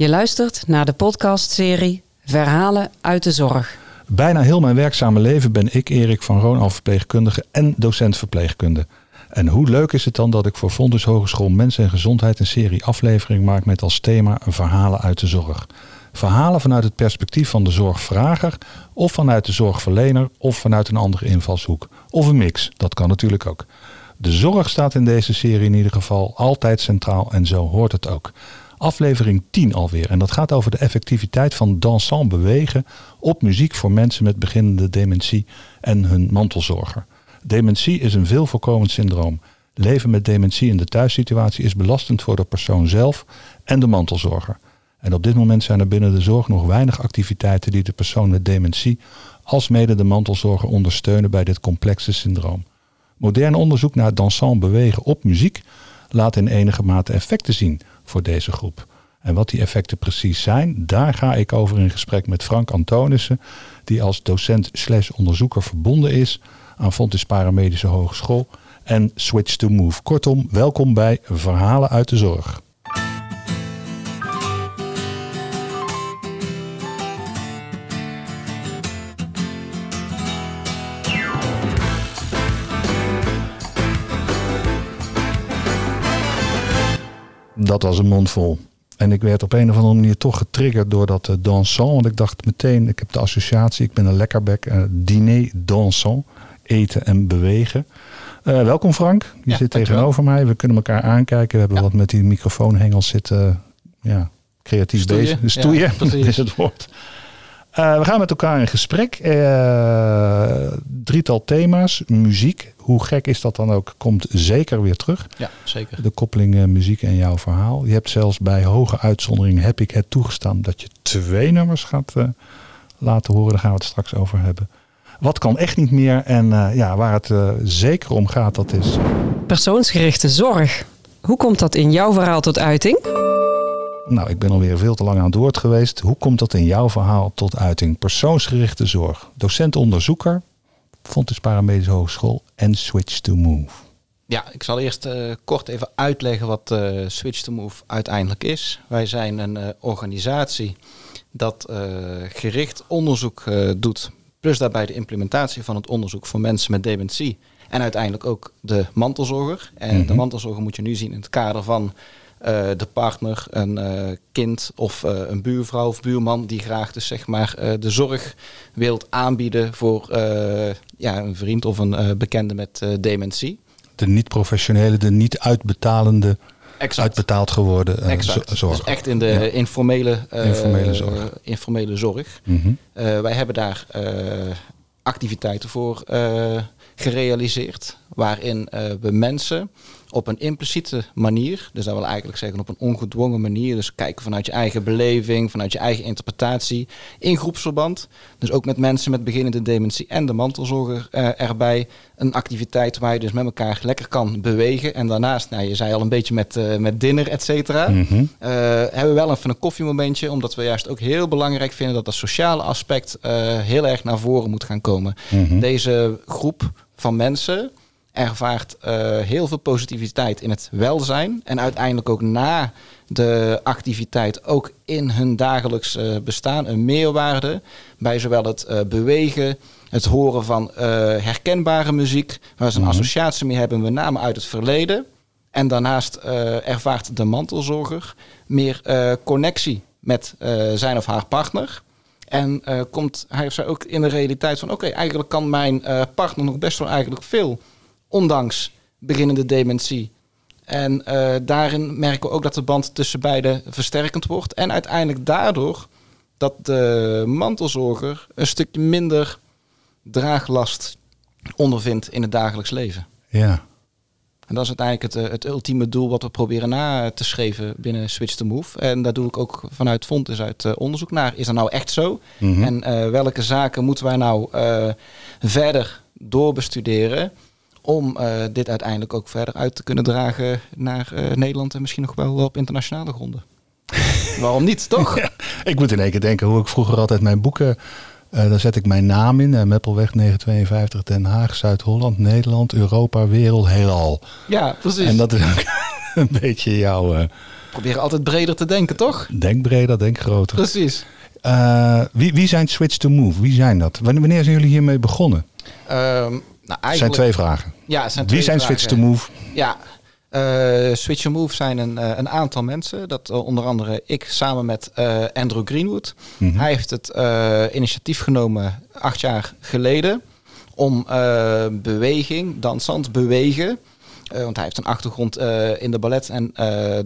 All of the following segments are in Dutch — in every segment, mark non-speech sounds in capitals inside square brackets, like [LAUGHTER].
Je luistert naar de podcastserie Verhalen uit de Zorg. Bijna heel mijn werkzame leven ben ik, Erik van Roon, al verpleegkundige en docent verpleegkunde. En hoe leuk is het dan dat ik voor Fondus Hogeschool Mensen en Gezondheid een serie aflevering maak met als thema Verhalen uit de Zorg. Verhalen vanuit het perspectief van de zorgvrager, of vanuit de zorgverlener, of vanuit een andere invalshoek. Of een mix, dat kan natuurlijk ook. De zorg staat in deze serie in ieder geval altijd centraal en zo hoort het ook. Aflevering 10 alweer. En dat gaat over de effectiviteit van dansant bewegen op muziek voor mensen met beginnende dementie en hun mantelzorger. Dementie is een veel voorkomend syndroom. Leven met dementie in de thuissituatie is belastend voor de persoon zelf en de mantelzorger. En op dit moment zijn er binnen de zorg nog weinig activiteiten die de persoon met dementie als mede de mantelzorger ondersteunen bij dit complexe syndroom. Modern onderzoek naar dansant bewegen op muziek laat in enige mate effecten zien voor deze groep. En wat die effecten precies zijn, daar ga ik over in gesprek met Frank Antonissen, die als docent slash onderzoeker verbonden is aan Fontis Paramedische Hogeschool en Switch to Move. Kortom, welkom bij Verhalen uit de Zorg. Dat was een mond vol. En ik werd op een of andere manier toch getriggerd door dat uh, dansant. Want ik dacht meteen, ik heb de associatie, ik ben een lekkerbek. Uh, diner dansant, eten en bewegen. Uh, welkom Frank, je zit tegenover mij. We kunnen elkaar aankijken. We hebben ja. wat met die microfoonhengels zitten. Ja, creatief bezig. Stoeien, ja, [LAUGHS] is het woord. Uh, we gaan met elkaar in gesprek. Uh, drietal thema's. Muziek. Hoe gek is dat dan ook? Komt zeker weer terug. Ja, zeker. De koppeling uh, muziek en jouw verhaal. Je hebt zelfs bij hoge uitzondering heb ik het toegestaan dat je twee nummers gaat laten horen. Daar gaan we het straks over hebben. Wat kan echt niet meer en ja, waar het zeker om gaat, dat is. Persoonsgerichte zorg. Hoe komt dat in jouw verhaal tot uiting? Nou, ik ben alweer veel te lang aan het woord geweest. Hoe komt dat in jouw verhaal tot uiting? Persoonsgerichte zorg. Docent-onderzoeker, Fontes Paramedische Hogeschool en Switch to Move. Ja, ik zal eerst uh, kort even uitleggen wat uh, Switch to Move uiteindelijk is. Wij zijn een uh, organisatie dat gericht onderzoek doet, plus daarbij de implementatie van het onderzoek voor mensen met dementie. En uiteindelijk ook de mantelzorger. En mm -hmm. de mantelzorger moet je nu zien in het kader van de partner, een uh, kind of uh, een buurvrouw of buurman die graag dus zeg maar de zorg wilt aanbieden voor ja, een vriend of een bekende met dementie. De niet-professionele, de niet uitbetalende, exact. uitbetaald geworden exact. zorg. Dus echt in de ja. informele, informele zorg. Informele zorg. Mm -hmm. wij hebben daar activiteiten voor gerealiseerd, waarin we mensen op een impliciete manier. Dus dat wil eigenlijk zeggen op een ongedwongen manier. Dus kijken vanuit je eigen beleving, vanuit je eigen interpretatie. In groepsverband. Dus ook met mensen met beginnende dementie en de mantelzorger uh, erbij. Een activiteit waar je dus met elkaar lekker kan bewegen. En daarnaast, nou, je zei al een beetje met, uh, met dinner, et cetera. Mm -hmm. uh, hebben we wel even een koffiemomentje. Omdat we juist ook heel belangrijk vinden dat dat sociale aspect heel erg naar voren moet gaan komen. Mm -hmm. Deze groep van mensen ervaart uh, heel veel positiviteit in het welzijn. En uiteindelijk ook na de activiteit ook in hun dagelijks uh, bestaan een meerwaarde. Bij zowel het uh, bewegen, het horen van herkenbare muziek. Waar ze een mm -hmm. associatie mee hebben, met name uit het verleden. En daarnaast ervaart de mantelzorger meer connectie met zijn of haar partner. En komt hij of zij ook in de realiteit van... oké, okay, eigenlijk kan mijn partner nog best wel eigenlijk veel ondanks beginnende dementie. En uh, daarin merken we ook dat de band tussen beiden versterkend wordt. En uiteindelijk daardoor dat de mantelzorger een stukje minder draaglast ondervindt in het dagelijks leven. Ja. En dat is uiteindelijk het, het ultieme doel wat we proberen na te schrijven binnen Switch to Move. En daar doe ik ook vanuit Fontes uit uh, onderzoek naar. Is dat nou echt zo? Mm -hmm. En uh, welke zaken moeten wij nou uh, verder doorbestuderen? Om uh, dit uiteindelijk ook verder uit te kunnen dragen naar uh, Nederland en misschien nog wel op internationale gronden. [LAUGHS] Waarom niet, toch? Ja, ik moet in één keer denken hoe ik vroeger altijd mijn boeken. Uh, daar zet ik mijn naam in. Meppelweg 952 Den Haag, Zuid-Holland, Nederland, Europa, wereld, heelal. Ja, precies. En dat is ook [LAUGHS] een beetje jouw Probeer altijd breder te denken, toch? denk breder, denk groter. Precies. Eh, wie, wie zijn Switch to Move? Wie zijn dat? Wanneer wanneer zijn jullie hiermee begonnen? Ehm nou, Er eigenlijk... zijn twee vragen. Ja, zijn Wie twee zijn vragen. Switch to Move? Ja, eh Switch to Move zijn een, eh, een aantal mensen. Dat eh, onder andere ik samen met Andrew Greenwood. Mhm. Hij heeft het initiatief genomen acht jaar geleden om beweging, dansant bewegen. want hij heeft een achtergrond in de ballet- en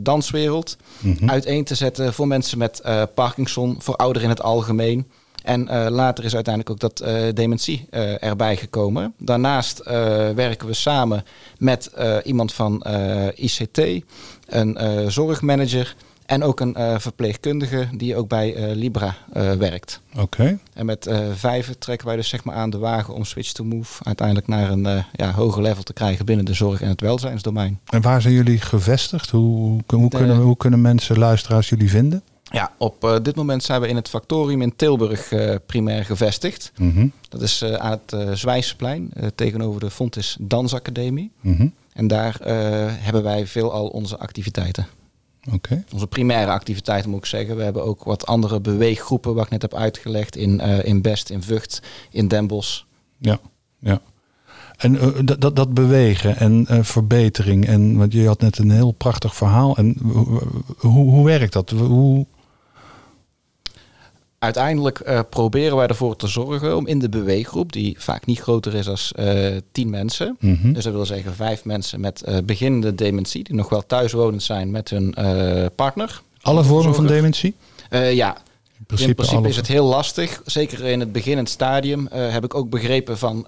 danswereld. Mhm. Uiteen te zetten voor mensen met Parkinson, voor ouderen in het algemeen. En eh, later is uiteindelijk ook dat eh, dementie eh, erbij gekomen. Daarnaast werken we samen met iemand van ICT, een zorgmanager en ook een verpleegkundige die ook bij Libra werkt. Oké. En met vijven trekken wij dus zeg maar aan de wagen om Switch to Move uiteindelijk naar een ja, hoger level te krijgen binnen de zorg en het welzijnsdomein. En waar zijn jullie gevestigd? Hoe, hoe, hoe De- kunnen, hoe kunnen mensen, luisteraars jullie vinden? Ja, op eh, dit moment zijn we in het Factorium in Tilburg eh, primair gevestigd. Mhm. Dat is eh, aan het Zwijsplein tegenover de Fontis Dansacademie. Mhm. En daar hebben wij veelal onze activiteiten. Oké. Onze primaire activiteiten moet ik zeggen. We hebben ook wat andere beweeggroepen, wat ik net heb uitgelegd, in, in Best, in Vught, in Den Bosch. Ja, ja. En dat, dat, dat bewegen en verbetering. En, want je had net een heel prachtig verhaal. En hoe, hoe werkt dat? Hoe, Uiteindelijk eh, proberen wij ervoor te zorgen om in de beweeggroep, die vaak niet groter is dan eh tien mensen, Mhm. dus dat wil zeggen vijf mensen met eh, beginnende dementie, die nog wel thuiswonend zijn met hun partner. Alle vormen van dementie? Ja, In principe, in principe alle- is het heel lastig. Zeker in het beginnend stadium heb ik ook begrepen van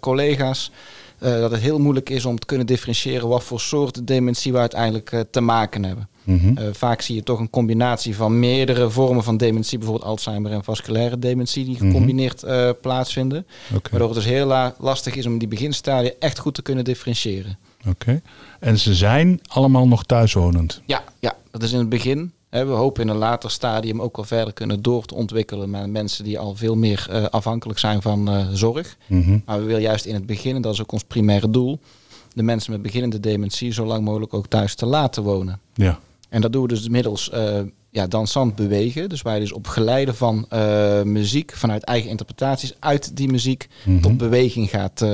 collega's eh, dat het heel moeilijk is om te kunnen differentiëren wat voor soort dementie we uiteindelijk eh, te maken hebben. Mhm. Eh, vaak zie je toch een combinatie van meerdere vormen van dementie, bijvoorbeeld Alzheimer en vasculaire dementie, die Mhm. gecombineerd plaatsvinden. Waardoor het dus heel la- lastig is om die beginstadia echt goed te kunnen differentiëren. Oké. En ze zijn allemaal nog thuiswonend. Ja, ja, dat is in het begin. We hopen in een later stadium ook wel verder kunnen door te ontwikkelen met mensen die al veel meer eh, afhankelijk zijn van eh, zorg. Mhm. Maar we willen juist in het begin, en dat is ook ons primaire doel, de mensen met beginnende dementie zo lang mogelijk ook thuis te laten wonen. Ja. En dat doen we dus middels eh, ja, dansant bewegen. Dus waar je dus op geleide van muziek, vanuit eigen interpretaties, uit die muziek Mhm. tot beweging gaat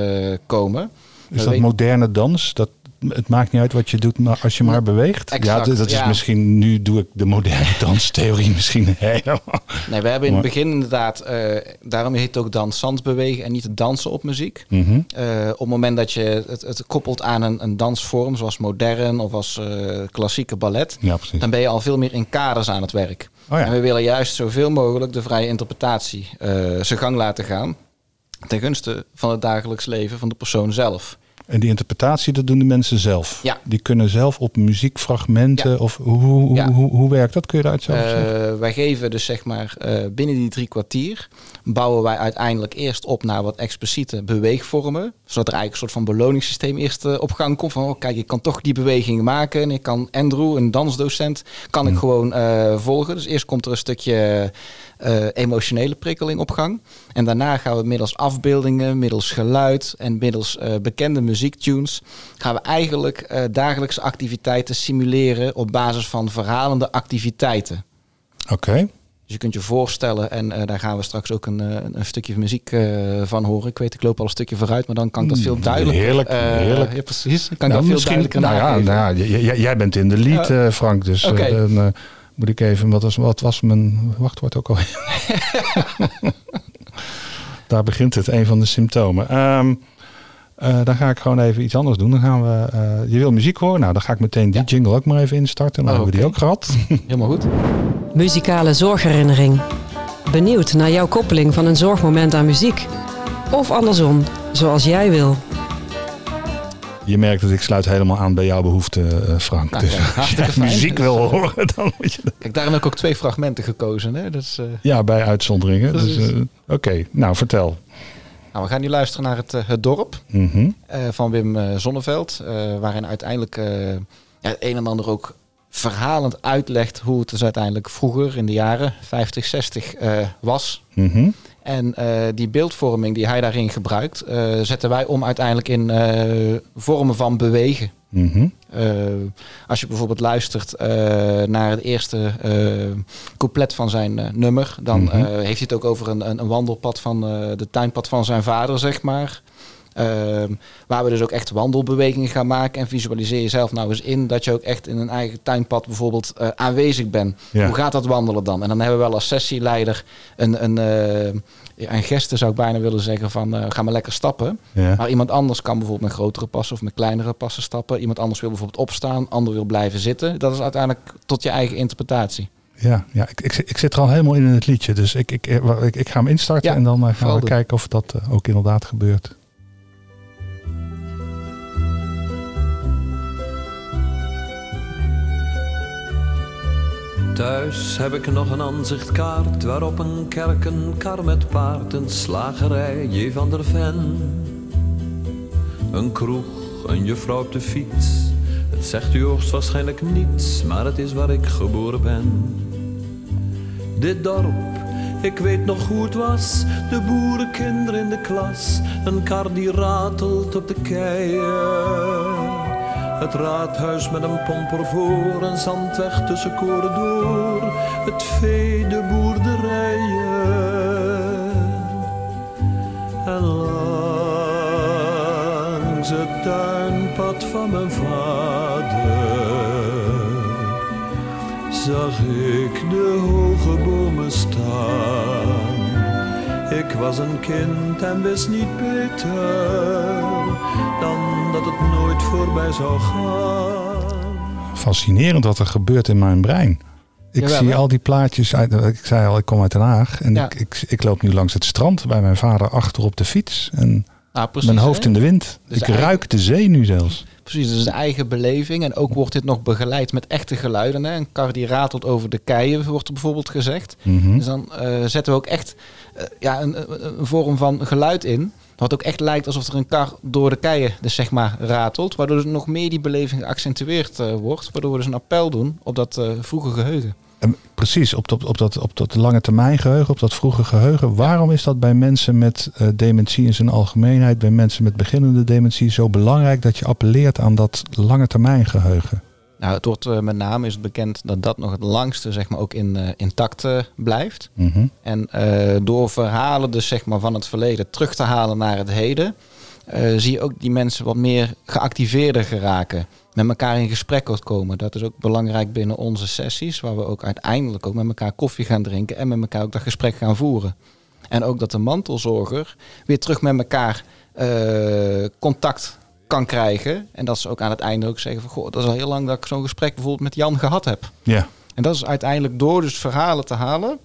komen. Is dat moderne dans? Dat, het maakt niet uit wat je doet, maar als je maar beweegt. Exact, ja, dat is ja. misschien, nu doe ik de moderne [LAUGHS] danstheorie misschien [LAUGHS] helemaal. Nee, we hebben in het begin inderdaad, eh, daarom heet het ook dansant bewegen en niet dansen op muziek. Mhm. Eh, op het moment dat je het, het koppelt aan een, een dansvorm, zoals modern of als eh, klassieke ballet, Ja, dan ben je al veel meer in kaders aan het werk. Oh ja. En we willen juist zoveel mogelijk de vrije interpretatie zijn gang laten gaan. Ten gunste van het dagelijks leven van de persoon zelf. En die interpretatie, dat doen de mensen zelf. Ja. Die kunnen zelf op muziekfragmenten Ja. of hoe, hoe, Ja. hoe, hoe werkt dat? Kun je daaruit zelf zeggen? Eh, wij geven dus zeg maar eh, binnen die drie kwartier bouwen wij uiteindelijk eerst op naar wat expliciete beweegvormen. Zodat er eigenlijk een soort van beloningssysteem eerst eh, op gang komt. Van oh, kijk, ik kan toch die beweging maken. En ik kan Andrew, een dansdocent, kan ik gewoon eh, volgen. Dus eerst komt er een stukje eh, emotionele prikkeling op gang. En daarna gaan we middels afbeeldingen, middels geluid en middels bekende muziektunes... gaan we eigenlijk dagelijkse activiteiten simuleren op basis van verhalende activiteiten. Oké. Je kunt je voorstellen, en eh, daar gaan we straks ook een, eh, een, stukje muziek eh, van horen. Ik weet, ik loop al een stukje vooruit, maar dan kan ik dat veel Mm, duidelijker. heerlijk, heerlijk. Ja, precies. Kan Nou, ik dat veel duidelijker nou ja, nou ja, jij bent in de lead, Frank. Dus dan moet ik even, wat was, wat was mijn wachtwoord ook al? [LAUGHS] Daar begint het, een van de symptomen. Ehm, eh, dan ga ik gewoon even iets anders doen. Dan gaan we, eh, je wil muziek horen? Nou, dan ga ik meteen die Ja. jingle ook maar even instarten. Dan Oh, hebben we die ook gehad. [LAUGHS] [LAUGHS] Helemaal goed. Muzikale zorgherinnering. Benieuwd naar jouw koppeling van een zorgmoment aan muziek? Of andersom, zoals jij wil. Je merkt dat ik sluit helemaal aan bij jouw behoeften, eh, Frank. Nou, dus als fijn. muziek wil horen, dan moet je... Kijk, daarom heb ik ook twee fragmenten gekozen. Hè? Dus, eh, Ja, bij uitzonderingen. Dus, eh, Oké, nou vertel. Nou, we gaan nu luisteren naar het, eh, het dorp Mhm. eh, van Wim eh, Zonneveld. waarin uiteindelijk het een en ander ook verhalend uitlegt hoe het dus uiteindelijk vroeger in de jaren 50, 60 eh, was. Mhm. En die beeldvorming die hij daarin gebruikt, zetten wij om uiteindelijk in vormen van bewegen. Mhm. Eh, als je bijvoorbeeld luistert eh, naar het eerste eh, couplet van zijn nummer, dan Mhm. heeft hij het ook over een, een, wandelpad van de tuinpad van zijn vader, zeg maar. Ehm, waar we dus ook echt wandelbewegingen gaan maken. En visualiseer jezelf nou eens in dat je ook echt in een eigen tuinpad bijvoorbeeld aanwezig bent. Ja. Hoe gaat dat wandelen dan? En dan hebben we wel als sessieleider een, een, eh, ja, een geste, zou ik bijna willen zeggen, van eh, ga maar lekker stappen. Ja. Maar iemand anders kan bijvoorbeeld met grotere passen of met kleinere passen stappen. Iemand anders wil bijvoorbeeld opstaan, ander wil blijven zitten. Dat is uiteindelijk tot je eigen interpretatie. Ja, ja ik, ik, ik zit er al helemaal in in het liedje. Dus ik, ik, ik, ik ga hem instarten Ja, en dan eh, gaan we kijken of dat eh, ook inderdaad gebeurt. Thuis heb ik nog een aanzichtkaart waarop een kerk, een kar met paard, een slagerij, J. van der Ven. Een kroeg, een juffrouw op de fiets. Het zegt u hoogstwaarschijnlijk niets, maar het is waar ik geboren ben. Dit dorp, ik weet nog hoe het was. De boerenkinderen in de klas. Een kar die ratelt op de keien. Het raadhuis met een pomper voor. Een zandweg tussen koren door. Het vee, de boerderijen. En langs het tuinpad van mijn vader zag ik de hoge Ik was een kind en wist niet beter dan dat het nooit voorbij zou gaan. Fascinerend wat er gebeurt in mijn brein. Ik Jawel, zie hè? al die plaatjes uit. Ik zei al, ik kom uit Den Haag. En Ja. ik, ik, ik loop nu langs het strand bij mijn vader achter op de fiets. En Nou, precies, mijn hoofd hè? in de wind. Dus ik ruik de zee nu zelfs. Precies, dus de eigen beleving. En ook wordt dit nog begeleid met echte geluiden. Hè? Een kar die ratelt over de keien, wordt er bijvoorbeeld gezegd. Mhm. Dus dan eh, zetten we ook echt eh, ja, een, een, een vorm van geluid in. Wat ook echt lijkt alsof er een kar door de keien dus zeg maar ratelt. Waardoor dus nog meer die beleving geaccentueerd eh, wordt. Waardoor we dus een appel doen op dat vroege geheugen. En precies, op dat, op, dat, op dat lange termijn geheugen, op dat vroege geheugen. Waarom is dat bij mensen met eh, dementie in zijn algemeenheid, bij mensen met beginnende dementie, zo belangrijk dat je appelleert aan dat lange termijn geheugen? Nou, het wordt eh, met name is het bekend dat dat nog het langste zeg maar, ook in, eh, intact blijft. Mhm. En door verhalen dus zeg maar van het verleden terug te halen naar het heden, zie je ook die mensen wat meer geactiveerder geraken. Met elkaar in gesprek ook komen. Dat is ook belangrijk binnen onze sessies, waar we ook uiteindelijk ook met elkaar koffie gaan drinken en met elkaar ook dat gesprek gaan voeren. En ook dat de mantelzorger weer terug met elkaar eh, contact kan krijgen. En dat ze ook aan het einde ook zeggen van, goh, dat is al heel lang dat ik zo'n gesprek bijvoorbeeld met Jan gehad heb. Ja, En dat is uiteindelijk door dus verhalen te halen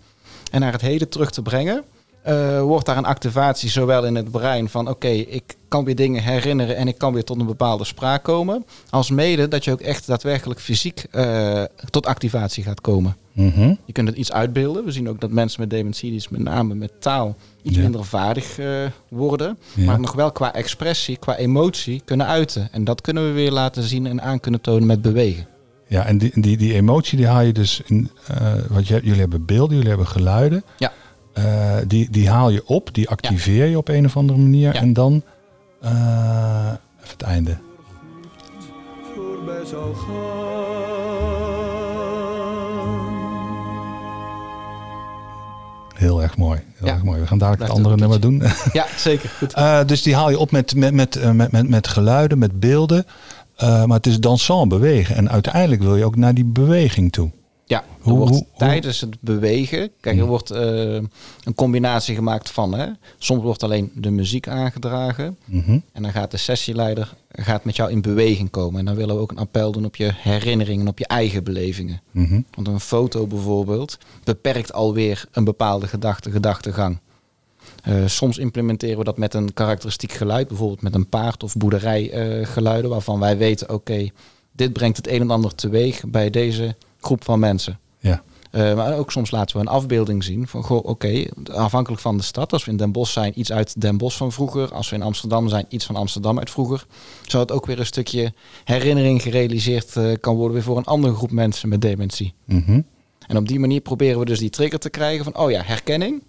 en naar het heden terug te brengen, eh, wordt daar een activatie zowel in het brein van oké, ik kan weer dingen herinneren en ik kan weer tot een bepaalde spraak komen, als mede dat je ook echt daadwerkelijk fysiek eh, tot activatie gaat komen. Mhm. Je kunt het iets uitbeelden. We zien ook dat mensen met dementie, dus met name met taal, iets Ja. minder vaardig eh, worden. Ja. Maar nog wel qua expressie, qua emotie kunnen uiten. En dat kunnen we weer laten zien en aan kunnen tonen met bewegen. ja en die, die, die emotie die haal je dus in, want jullie hebben beelden, jullie hebben geluiden. Ja. Eh, die, die haal je op, die activeer je op een of andere manier. Ja. En dan, eh, even het einde. Voorbij zou gaan. Heel erg mooi. Heel Ja. erg mooi. We gaan dadelijk het Blijft andere nummer doen. Ja, zeker. Goed. [LAUGHS] Eh, dus die haal je op met, met, met, met, met, met geluiden, met beelden. Eh, maar het is dansant bewegen. En uiteindelijk wil je ook naar die beweging toe. Ja, er Hoe- wordt hoe- tijdens het bewegen, kijk, er Hmm. wordt eh, een combinatie gemaakt van, hè, soms wordt alleen de muziek aangedragen Mhm. en dan gaat de sessieleider gaat met jou in beweging komen. En dan willen we ook een appel doen op je herinneringen, op je eigen belevingen. Mhm. Want een foto bijvoorbeeld beperkt alweer een bepaalde gedachte, gedachtegang. Eh, soms implementeren we dat met een karakteristiek geluid, bijvoorbeeld met een paard of boerderij eh, geluiden, waarvan wij weten, oké, dit brengt het een en ander teweeg bij deze groep van mensen. Ja. Eh, maar ook soms laten we een afbeelding zien van, goh, oké, afhankelijk van de stad. Als we in Den Bosch zijn, iets uit Den Bosch van vroeger. Als we in Amsterdam zijn, iets van Amsterdam uit vroeger. Zodat ook weer een stukje herinnering gerealiseerd eh, kan worden weer voor een andere groep mensen met dementie. Mhm. En op die manier proberen we dus die trigger te krijgen van, oh ja, herkenning.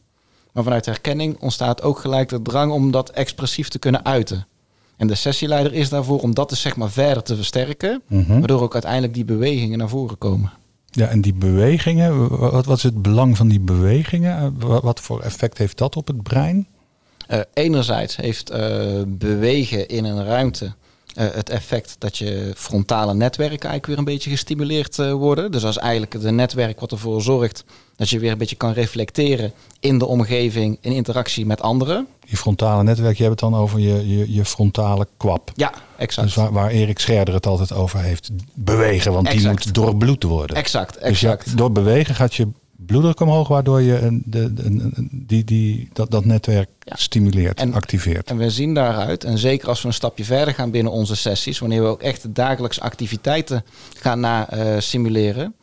Maar vanuit herkenning ontstaat ook gelijk de drang om dat expressief te kunnen uiten. En de sessieleider is daarvoor om dat dus zeg maar verder te versterken. Mhm. Waardoor ook uiteindelijk die bewegingen naar voren komen. Ja, en die bewegingen, wat, wat is het belang van die bewegingen? Eh, Wat, voor effect heeft dat op het brein? Eh, enerzijds heeft eh, bewegen in een ruimte het effect dat je frontale netwerken eigenlijk weer een beetje gestimuleerd worden. Dus dat is eigenlijk het netwerk wat ervoor zorgt dat je weer een beetje kan reflecteren in de omgeving in interactie met anderen. Die frontale netwerk, je hebt het dan over je, je, je frontale kwap. Ja, exact. Dus waar, waar Erik Scherder het altijd over heeft. Bewegen, want die moet doorbloed worden. Exact, Dus ja, exact. door bewegen gaat je bloeddruk omhoog, waardoor je een, de, die, die, dat, dat netwerk Ja. stimuleert, En- activeert. En we zien daaruit, en zeker als we een stapje verder gaan binnen onze sessies, wanneer we ook echt de dagelijkse activiteiten gaan na, eh, simuleren,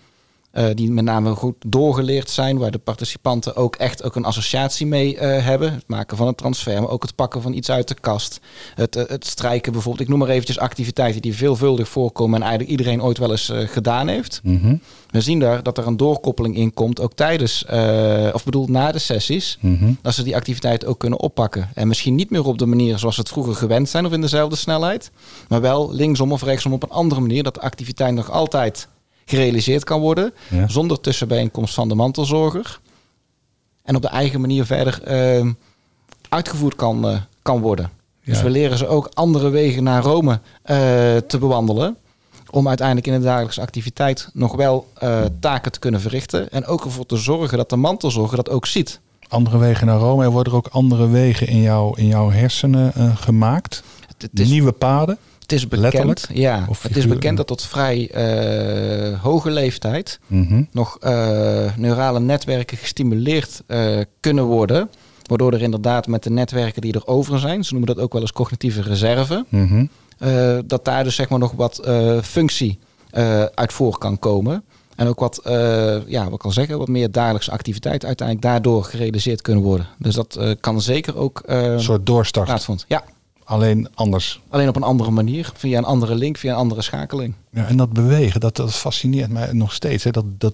eh, die met name goed doorgeleerd zijn, waar de participanten ook echt ook een associatie mee eh, hebben. Het maken van een transfer, maar ook het pakken van iets uit de kast. Het, eh, het strijken bijvoorbeeld. Ik noem maar eventjes activiteiten die veelvuldig voorkomen en eigenlijk iedereen ooit wel eens gedaan heeft. Mhm, We zien daar dat er een doorkoppeling in komt, ook tijdens, of bedoel na de sessies mhm. dat ze die activiteit ook kunnen oppakken. En misschien niet meer op de manier zoals ze het vroeger gewend zijn of in dezelfde snelheid. Maar wel linksom of rechtsom op een andere manier. Dat de activiteit nog altijd gerealiseerd kan worden. Ja. Zonder tussenbijeenkomst van de mantelzorger. En op de eigen manier verder eh, uitgevoerd kan, eh, kan worden. Dus we leren ze ook andere wegen naar Rome eh, te bewandelen. Om uiteindelijk in de dagelijkse activiteit nog wel eh, taken te kunnen verrichten. En ook ervoor te zorgen dat de mantelzorger dat ook ziet. Andere wegen naar Rome. Er worden er ook andere wegen in, jou, in jouw hersenen gemaakt. Het, het is Nieuwe paden. Het is bekend, Letterlijk? ja, Of het is bekend dat tot vrij eh, hoge leeftijd Mhm. nog eh, neurale netwerken gestimuleerd eh, kunnen worden. Waardoor er inderdaad met de netwerken die er over zijn, ze noemen dat ook wel eens cognitieve reserve, Mhm. dat daar dus zeg maar nog wat functie uit voor kan komen. En ook wat, ja, wat ik al zeggen, wat meer dagelijkse activiteit uiteindelijk daardoor gerealiseerd kunnen worden. Dus dat kan zeker ook Een soort doorstart. Ja, Alleen anders. alleen op een andere manier, via een andere link, via een andere schakeling. Ja, en dat bewegen, dat, dat fascineert mij nog steeds. Hè. Dat, dat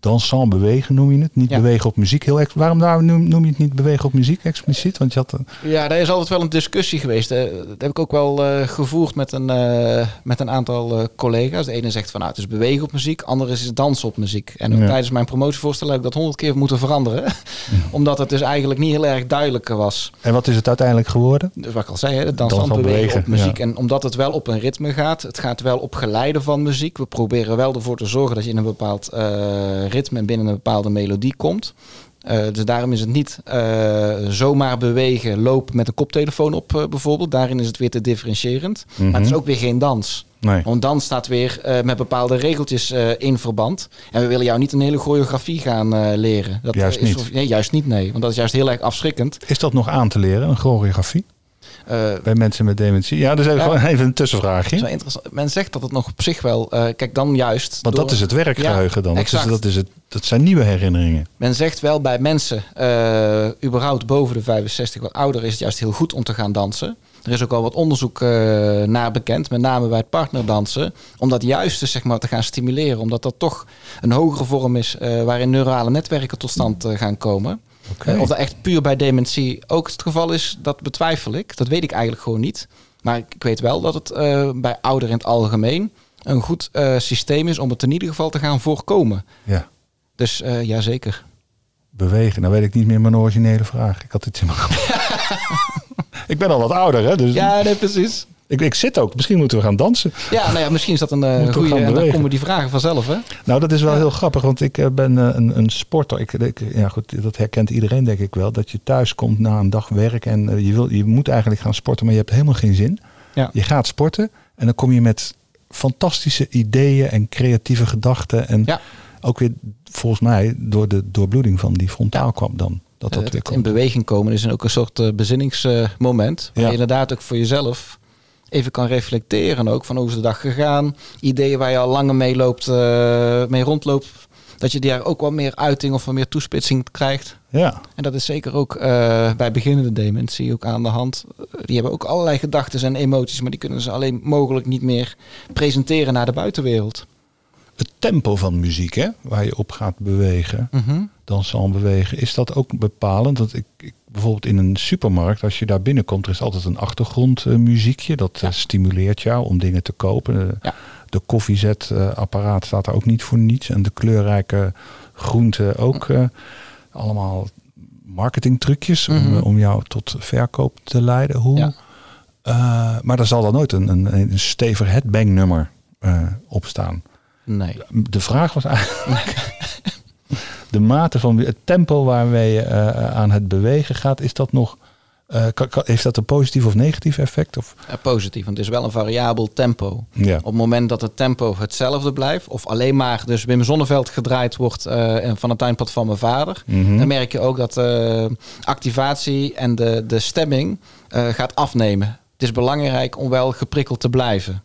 dansant bewegen noem je het. Niet Ja. bewegen op muziek. Heel ex- Waarom noem, noem je het niet bewegen op muziek expliciet? Want je had een- Ja, daar is altijd wel een discussie geweest. Dat heb ik ook wel eh, gevoerd met een, eh, met een aantal eh, collega's. De ene zegt van nou, het is bewegen op muziek, de andere is het dansen op muziek. En ook Ja. tijdens mijn promotievoorstel heb ik dat honderd keer moeten veranderen. [LAUGHS] Omdat het dus eigenlijk niet heel erg duidelijk was. En wat is het uiteindelijk geworden? Dus wat ik al zei, hè, dansant Dansant bewegen, bewegen, op muziek. ja. En omdat het wel op een ritme gaat, het gaat wel op geleide van muziek. We proberen wel ervoor te zorgen dat je in een bepaald eh, ritme en binnen een bepaalde melodie komt. Eh, dus daarom is het niet eh, zomaar bewegen, lopen met een koptelefoon op bijvoorbeeld. Daarin is het weer te differentiërend. Maar het is Mhm. ook weer geen dans. Nee. Want dans staat weer met bepaalde regeltjes in verband. En we willen jou niet een hele choreografie gaan leren. Dat Juist is niet. of- nee, juist niet, nee. Want dat is juist heel erg afschrikkend. Is dat nog aan te leren, een choreografie? Eh, Bij mensen met dementie? Ja, dus even, Ja. gewoon even een tussenvraagje. interessant. Men zegt dat het nog op zich wel. eh, kijk, dan juist. Want door- dat is het werkgeheugen dan. Dat, is, exact. dat, is het, dat zijn nieuwe herinneringen. Men zegt wel bij mensen, eh, überhaupt boven de 65 wat ouder, is het juist heel goed om te gaan dansen. Er is ook al wat onderzoek naar bekend, met name bij het partnerdansen. Om dat juist dus, zeg maar, te gaan stimuleren. Omdat dat toch een hogere vorm is waarin neurale netwerken tot stand gaan komen. Eh, of dat echt puur bij dementie ook het geval is, dat betwijfel ik. Dat weet ik eigenlijk gewoon niet. Maar ik weet wel dat het eh, bij ouderen in het algemeen een goed eh, systeem is om het in ieder geval te gaan voorkomen. Ja, Dus ja, zeker. bewegen. Nou weet ik niet meer mijn originele vraag. Ik had het in mijn [LAUGHS] [LAUGHS] Ik ben al wat ouder, hè? Dus Ja, nee, precies. Ik, ik zit ook. Misschien moeten we gaan dansen. Ja, nou ja, misschien is dat een eh, goede. En dan komen die vragen vanzelf, hè? Nou, dat is wel Ja. heel grappig, want ik eh, ben eh, een, een sporter. Ik, ik, ja, goed, dat herkent iedereen, denk ik wel. Dat je thuis komt na een dag werk en je, wil, je moet eigenlijk gaan sporten, maar je hebt helemaal geen zin. Ja. Je gaat sporten en dan kom je met fantastische ideeën en creatieve gedachten. En Ja. ook weer, volgens mij, door de doorbloeding van die frontaal kwam dan. Dat dat weer het in komt. beweging komen is ook een soort bezinningsmoment. waar Ja. je inderdaad ook voor jezelf even kan reflecteren ook van hoe is de dag gegaan. Ideeën waar je al langer mee, loopt, eh, mee rondloopt. Dat je daar ook wat meer uiting of wat meer toespitsing krijgt. Ja, En dat is zeker ook eh, bij beginnende dementie ook aan de hand. Eh, Die hebben ook allerlei gedachten en emoties, maar die kunnen ze alleen mogelijk niet meer presenteren naar de buitenwereld. het tempo van muziek, hè, waar je op gaat bewegen. Mhm. dansen bewegen. Is dat ook bepalend? Want ik, ik bijvoorbeeld in een supermarkt, als je daar binnenkomt, er is altijd een achtergrondmuziekje. dat eh, stimuleert jou om dingen te kopen. Eh, Ja. De koffiezetapparaat staat daar ook niet voor niets. En de kleurrijke groenten ook. eh, allemaal marketingtrucjes om, Mhm. eh, om jou tot verkoop te leiden. Hoe, Ja. eh, maar er zal dan nooit een, een, een stevig headbang nummer eh, op staan. Nee. De vraag was eigenlijk [LAUGHS] de mate van het tempo waarmee je eh, aan het bewegen gaat. Is dat nog, eh, kan- kan- heeft dat een positief of negatief effect? Of, Eh, positief, want het is wel een variabel tempo. ja. Op het moment dat het tempo hetzelfde blijft, of alleen maar dus Wim Zonneveld gedraaid wordt eh, van het tuinpad van mijn vader, Mhm. dan merk je ook dat activatie en de, de stemming eh, gaat afnemen. Het is belangrijk om wel geprikkeld te blijven.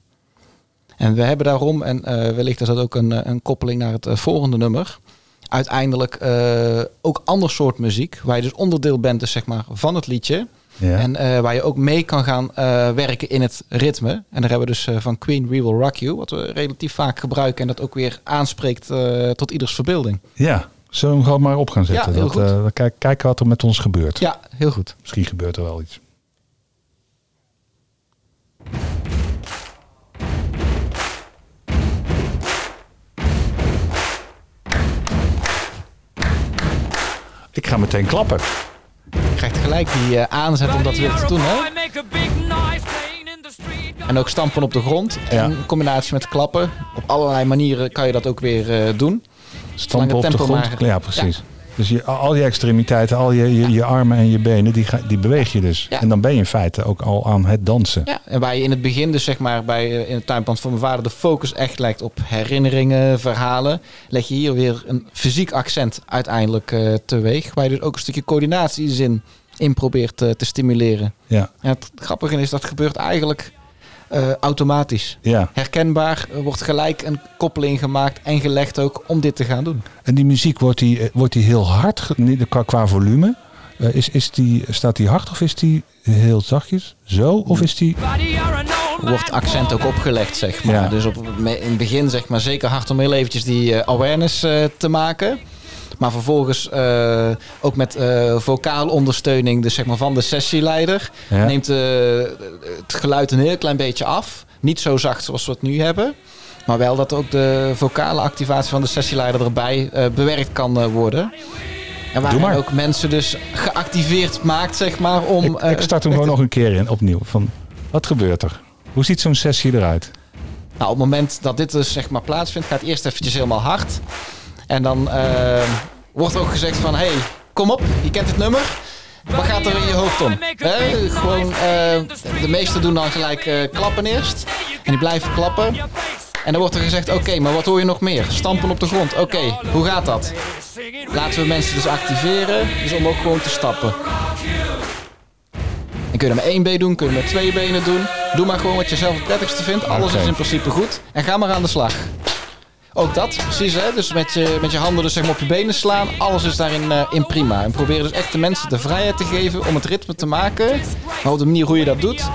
En we hebben daarom, en eh, wellicht is dat ook een, eh, een koppeling naar het eh, volgende nummer, uiteindelijk eh, ook ander soort muziek, waar je dus onderdeel bent dus zeg maar, van het liedje. Ja. En eh, waar je ook mee kan gaan eh, werken in het ritme. En daar hebben we dus van Queen We Will Rock You, wat we relatief vaak gebruiken en dat ook weer aanspreekt tot ieders verbeelding. ja, zullen we hem gewoon maar op gaan zetten? Ja, heel dat, goed. kijk, kijken wat er met ons gebeurt. Ja, heel goed. Misschien gebeurt er wel iets. Ik ga meteen klappen. Je krijgt gelijk die eh, aanzet om dat weer te doen. Hè? En ook stampen op de grond. Ja. En in combinatie met klappen. Op allerlei manieren kan je dat ook weer eh, doen. Stampen op de tempo grond. maar- Ja, precies. Dus je, al je extremiteiten, al je, je, je armen en je benen, die, ga- die beweeg je dus. Ja. En dan ben je in feite ook al aan het dansen. Ja, en waar je in het begin dus zeg maar bij, eh, in het tuinpand van mijn vader de focus echt lijkt op herinneringen, verhalen, leg je hier weer een fysiek accent uiteindelijk eh, teweeg. Waar je dus ook een stukje coördinatiezin in probeert eh, te stimuleren. Ja, En het grappige is dat gebeurt eigenlijk eh, automatisch. ja. Herkenbaar er wordt gelijk een koppeling gemaakt en gelegd ook om dit te gaan doen. En die muziek, wordt die, eh, wordt die heel hard qua, qua volume? Eh, is, is die, staat die hard of is die heel zachtjes? Zo? Of is die... Wordt accent ook opgelegd, zeg maar. Ja. Dus op, in het begin zeg maar zeker hard om heel eventjes die awareness te maken. Maar vervolgens eh, ook met eh vocaalondersteuning dus zeg maar, van de sessieleider... Ja. neemt eh, het geluid een heel klein beetje af. Niet zo zacht zoals we het nu hebben. Maar wel dat ook de vocale activatie van de sessieleider erbij bewerkt kan worden. En waar Doe maar. hij ook mensen dus geactiveerd maakt, zeg maar, om... Ik, ik start hem gewoon nog een keer in, opnieuw. Van, wat gebeurt er? Hoe ziet zo'n sessie eruit? Nou, op het moment dat dit dus zeg maar plaatsvindt, gaat het eerst eventjes helemaal hard. En dan eh, wordt er ook gezegd van, hey, kom op, je kent het nummer. Wat gaat er in je hoofd om? Gewoon, eh, de meesten doen dan gelijk eh, klappen eerst. En die blijven klappen. En dan wordt er gezegd, oké, maar wat hoor je nog meer? Stampen op de grond. Oké, hoe gaat dat? Laten we mensen dus activeren, dus om ook gewoon te stappen. En kun je met één been doen, kun je met twee benen doen. Doe maar gewoon wat je zelf het prettigste vindt. Alles is in principe goed. En ga maar aan de slag. Ook dat, precies hè. Dus met je, met je handen dus zeg maar op je benen slaan. Alles is daarin eh, in prima. En probeer dus echt de mensen de vrijheid te geven om het ritme te maken. Maar op de manier hoe je dat doet,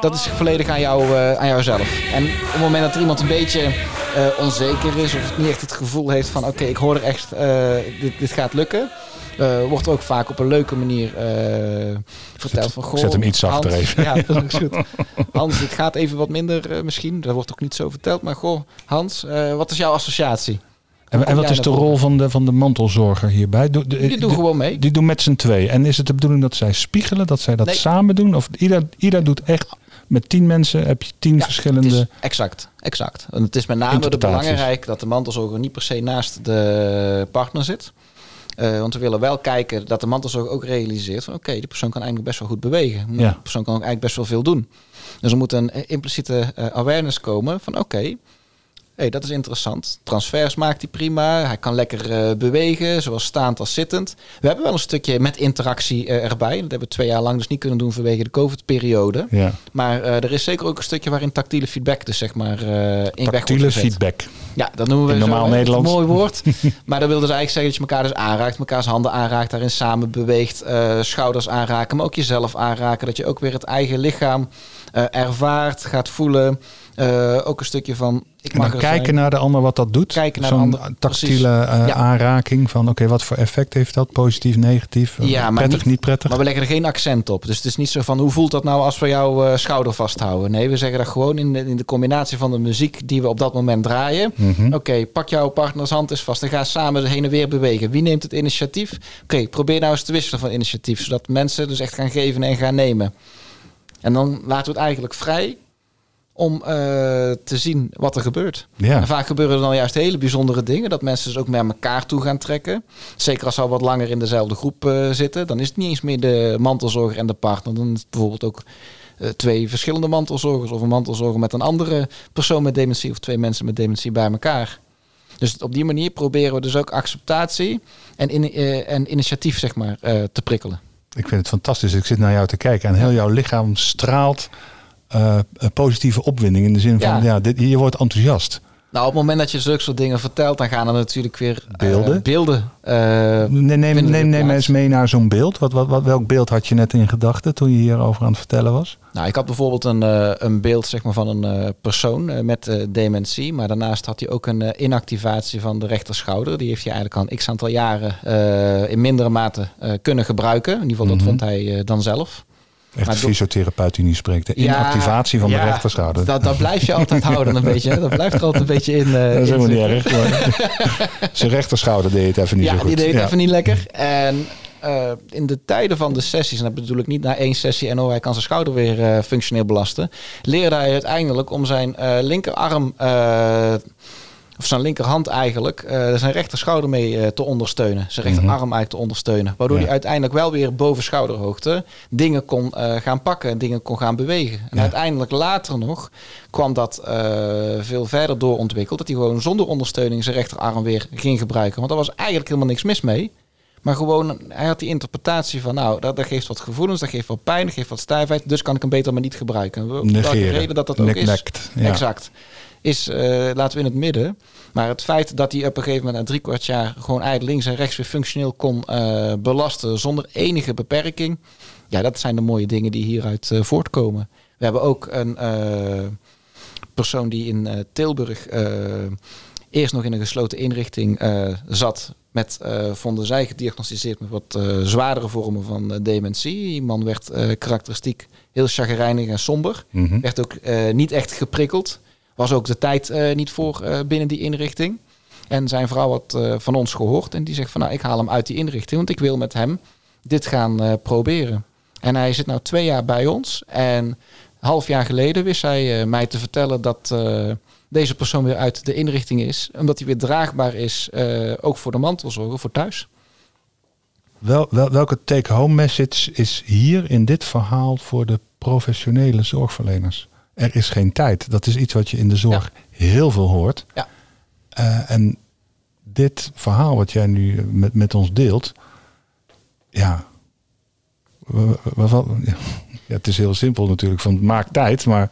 dat is volledig aan, jou, eh, aan jouzelf. En op het moment dat er iemand een beetje eh, onzeker is... of niet echt het gevoel heeft van... oké, ik hoor er echt, eh, dit, dit gaat lukken... eh, wordt ook vaak op een leuke manier eh, verteld van... Goh, zet hem iets zachter Hans- even. [LAUGHS] Ja, dat is goed. Hans, dit gaat even wat minder eh, misschien. Dat wordt ook niet zo verteld. Maar goh, Hans, wat is jouw associatie? En, en wat is de rol van de, van de mantelzorger hierbij? Doe, de- Je doet de- gewoon mee. Die doen met z'n twee. En is het de bedoeling dat zij spiegelen, dat zij dat Nee. samen doen? Of ieder, ieder doet echt met tien mensen, heb je tien Ja, verschillende... Het is exact, exact. En het is met name de belangrijk dat de mantelzorger niet per se naast de partner zit. Eh, want we willen wel kijken dat de mantelzorger ook realiseert van oké, die persoon kan eigenlijk best wel goed bewegen. Ja. Die persoon kan ook eigenlijk best wel veel doen. Dus er moet een eh, impliciete eh, awareness komen van oké, hey, dat is interessant. Transfers maakt hij prima. Hij kan lekker eh, bewegen, zowel staand als zittend. We hebben wel een stukje met interactie eh, erbij. Dat hebben we twee jaar lang dus niet kunnen doen vanwege de COVID-periode. Ja, Maar eh, er is zeker ook een stukje waarin tactiele feedback dus zeg maar in tactiele feedback. Ja, dat noemen we In normaal Nederlands. Een mooi woord. [LAUGHS] maar dat wil dus eigenlijk zeggen dat je elkaar dus aanraakt, mekaars handen aanraakt, daarin samen beweegt, schouders aanraken, maar ook jezelf aanraken, dat je ook weer het eigen lichaam ervaart, gaat voelen. Eh, ook een stukje van... Ik En dan kijken zijn. naar de ander wat dat doet. Kijken naar Zo'n tactiele eh, Ja. aanraking van oké, wat voor effect heeft dat? Positief, negatief? Ja, prettig, niet- niet, prettig? Maar we leggen er geen accent op. Dus het is niet zo van hoe voelt dat nou als we jouw eh, schouder vasthouden. Nee, we zeggen dat gewoon in de, in de combinatie van de muziek die we op dat moment draaien. Mhm. Oké, pak jouw partners hand eens vast en ga samen heen en weer bewegen. Wie neemt het initiatief? Oké, probeer nou eens te wisselen van initiatief. Zodat mensen dus echt gaan geven en gaan nemen. En dan laten we het eigenlijk vrij om eh, te zien wat er gebeurt. Ja. En vaak gebeuren er dan juist hele bijzondere dingen. Dat mensen dus ook naar elkaar toe gaan trekken. Zeker als ze al wat langer in dezelfde groep eh, zitten. Dan is het niet eens meer de mantelzorger en de partner. Dan is het bijvoorbeeld ook eh, twee verschillende mantelzorgers. Of een mantelzorger met een andere persoon met dementie. Of twee mensen met dementie bij elkaar. Dus op die manier proberen we dus ook acceptatie en, in, en initiatief zeg maar, te prikkelen. Ik vind het fantastisch. Ik zit naar jou te kijken en heel jouw lichaam straalt een positieve opwinding. In de zin van, Ja. ja, dit, je wordt enthousiast. Nou, op het moment dat je zulke soort dingen vertelt, dan gaan er natuurlijk weer eh, Beelden? beelden Neem, neem, neem, eens mee naar zo'n beeld. Wat, wat, wat, welk beeld had je net in gedachten toen je hierover aan het vertellen was? Nou, ik had bijvoorbeeld een, een beeld zeg maar, van een persoon met dementie. Maar daarnaast had hij ook een inactivatie van de rechterschouder. Die heeft hij eigenlijk al een x aantal jaren in mindere mate kunnen gebruiken. In ieder geval, dat Mhm. vond hij dan zelf. Echt Maar door- fysiotherapeut die niet spreekt. De Ja, inactivatie van ja, de rechterschouder. Dat, dat blijf je altijd [LAUGHS] houden een beetje. Hè? Dat blijft altijd een beetje in. eh, Dat is helemaal niet erg. [LAUGHS] Zijn rechterschouder deed het even niet ja, zo goed. die deed het Ja. even niet lekker. En eh, in de tijden van de sessies, en dat bedoel ik niet na één sessie en oh, hij kan zijn schouder weer eh, functioneel belasten, leerde hij uiteindelijk om zijn linkerarm, of zijn linkerhand eigenlijk, eh, zijn rechterschouder mee eh, te ondersteunen. Zijn rechterarm eigenlijk te ondersteunen. Waardoor Ja. hij uiteindelijk wel weer boven schouderhoogte dingen kon eh, gaan pakken en dingen kon gaan bewegen. En Ja. uiteindelijk later nog kwam dat veel verder doorontwikkeld. Dat hij gewoon zonder ondersteuning zijn rechterarm weer ging gebruiken. Want daar was eigenlijk helemaal niks mis mee. Maar gewoon, hij had die interpretatie van, nou, dat, dat geeft wat gevoelens, dat geeft wat pijn, dat geeft wat stijfheid. Dus kan ik hem beter maar niet gebruiken. Welke Negeren. reden dat dat ook is. Ja. Exact. Is, eh, laten we in het midden. Maar het feit dat hij op een gegeven moment na drie kwart jaar gewoon eigenlijk links en rechts weer functioneel kon eh, belasten zonder enige beperking. Ja, dat zijn de mooie dingen die hieruit eh, voortkomen. We hebben ook een persoon die in Tilburg eerst nog in een gesloten inrichting zat. Met, vonden zij gediagnosticeerd met wat zwaardere vormen van dementie. Die man werd karakteristiek heel chagrijnig en somber. Mhm. Werd ook niet echt geprikkeld. Was ook de tijd eh, niet voor eh, binnen die inrichting. En zijn vrouw had eh, van ons gehoord. En die zegt van nou, ik haal hem uit die inrichting. Want ik wil met hem dit gaan proberen. En hij zit nou twee jaar bij ons. En half jaar geleden wist hij mij te vertellen dat deze persoon weer uit de inrichting is. Omdat hij weer draagbaar is, ook voor de mantelzorger, voor thuis. Wel, wel, welke take-home message is hier in dit verhaal voor de professionele zorgverleners? Er is geen tijd. Dat is iets wat je in de zorg heel veel hoort. Ja. Eh, en dit verhaal wat jij nu met, met ons deelt, ja, [LAUGHS] ja, het is heel simpel natuurlijk, van maak tijd, maar